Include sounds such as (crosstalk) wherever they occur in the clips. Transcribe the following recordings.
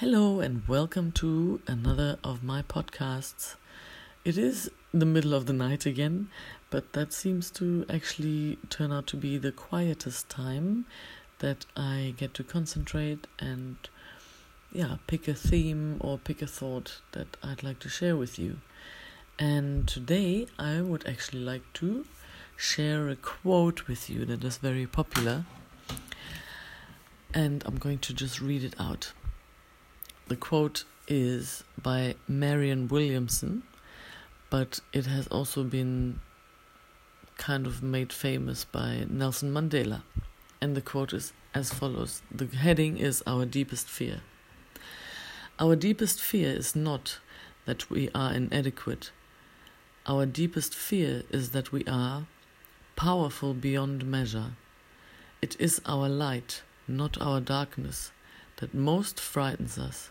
Hello, and welcome to another of my podcasts. It is the middle of the night again, but that seems to actually turn out to be the quietest time that I get to concentrate and, yeah, pick a theme or pick a thought that I'd like to share with you. And today I would actually like to share a quote with you that is very popular. And I'm going to just read it out. The quote is by Marianne Williamson, but it has also been kind of made famous by Nelson Mandela. And the quote is as follows The heading is Our Deepest Fear. Our deepest fear is not that we are inadequate our deepest fear is that we are powerful beyond measure. It is our light, not our darkness, that most frightens us.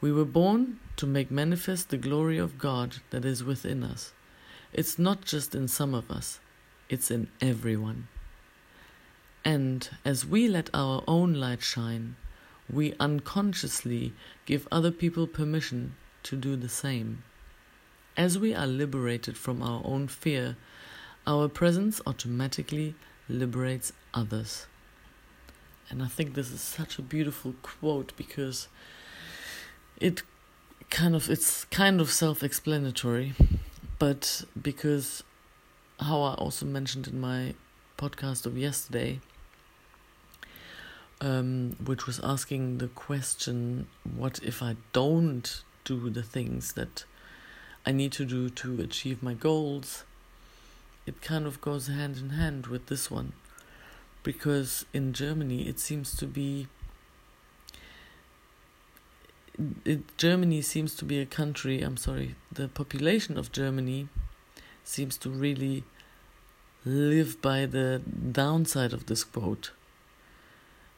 We were born to make manifest the glory of God that is within us. It's not just in some of us, it's in everyone. And as we let our own light shine, we unconsciously give other people permission to do the same. As we are liberated from our own fear, our presence automatically liberates others. And I think this is such a beautiful quote because it kind of it's kind of self-explanatory, but because how I also mentioned in my podcast of yesterday, um, which was asking the question, what if I don't do the things that I need to do to achieve my goals, it kind of goes hand in hand with this one. Because in Germany, it seems to be. It, Germany seems to be a country, I'm sorry, the population of Germany seems to really live by the downside of this quote.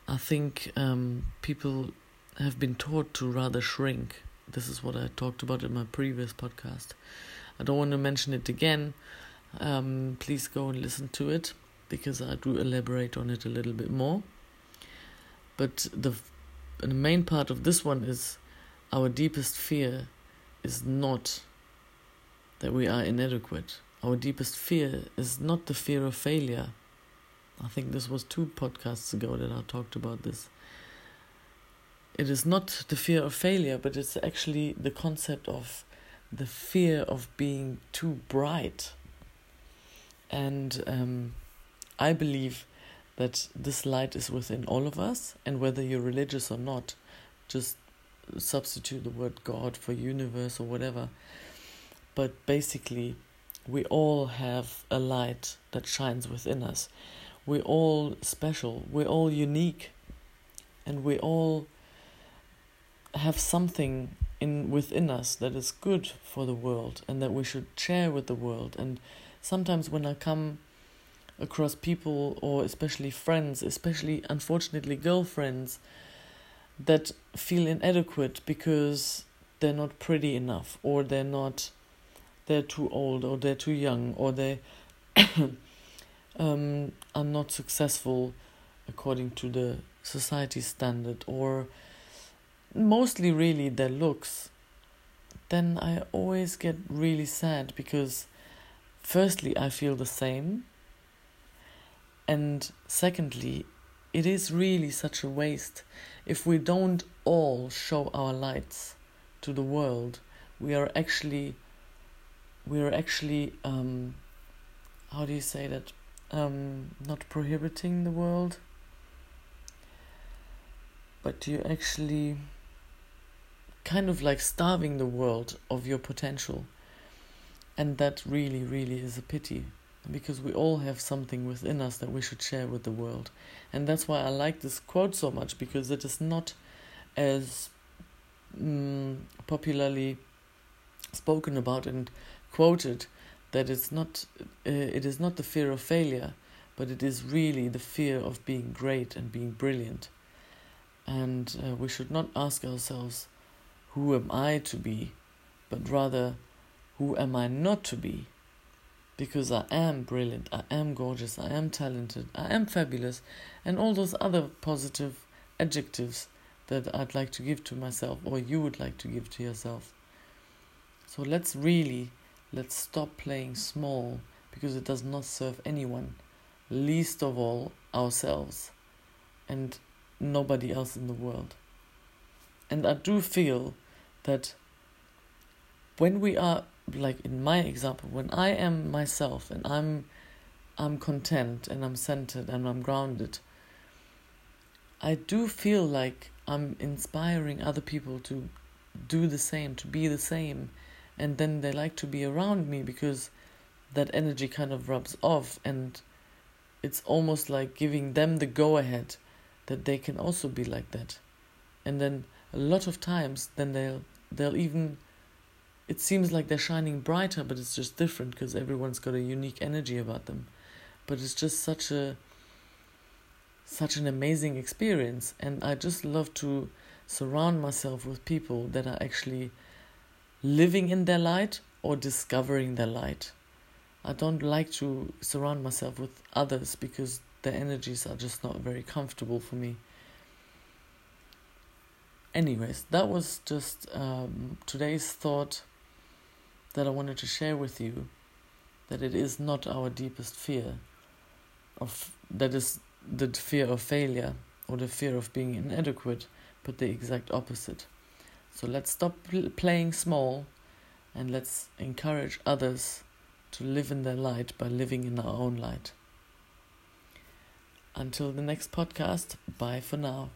I think um, people have been taught to rather shrink this is what I talked about in my previous podcast. I don't want to mention it again. Um, please go and listen to it because I do elaborate on it a little bit more. But the the main part of this one is our deepest fear is not that we are inadequate. Our deepest fear is not the fear of failure. I think this was two podcasts ago that I talked about this it is not the fear of failure, but it's actually the concept of the fear of being too bright. And um, I believe that this light is within all of us, and whether you're religious or not, just substitute the word God for universe or whatever. But basically, we all have a light that shines within us. We're all special, we're all unique, and we all have something in within us that is good for the world and that we should share with the world and sometimes when i come across people or especially friends especially unfortunately girlfriends that feel inadequate because they're not pretty enough or they're not they're too old or they're too young or they (coughs) um, are not successful according to the society standard or mostly really their looks, then I always get really sad because, firstly, I feel the same, and secondly, it is really such a waste if we don't all show our lights to the world. We are actually, we are actually, um, how do you say that? Um, not prohibiting the world, but you actually kind of like starving the world of your potential. And that really, really is a pity because we all have something within us that we should share with the world. And that's why I like this quote so much because it is not as mm, popularly spoken about and quoted that it's not uh, it is not the fear of failure but it is really the fear of being great and being brilliant. And uh, we should not ask ourselves who am i to be? but rather who am i not to be because i am brilliant i am gorgeous i am talented i am fabulous and all those other positive adjectives that i'd like to give to myself or you would like to give to yourself so let's really let's stop playing small because it does not serve anyone, least of all ourselves and nobody else in the world. And I do feel that when we are like in my example, when I am myself and I'm I'm content and I'm centered and I'm grounded, I do feel like I'm inspiring other people to do the same, to be the same, and then they like to be around me because that energy kind of rubs off and it's almost like giving them the go ahead that they can also be like that. And then a lot of times then they'll they'll even it seems like they're shining brighter but it's just different because everyone's got a unique energy about them but it's just such a such an amazing experience and i just love to surround myself with people that are actually living in their light or discovering their light. I don't like to surround myself with others because their energies are just not very comfortable for me. Anyways, that was just um, today's thought that I wanted to share with you that it is not our deepest fear of that is the fear of failure or the fear of being inadequate, but the exact opposite. So let's stop playing small and let's encourage others to live in their light by living in our own light. Until the next podcast, bye for now.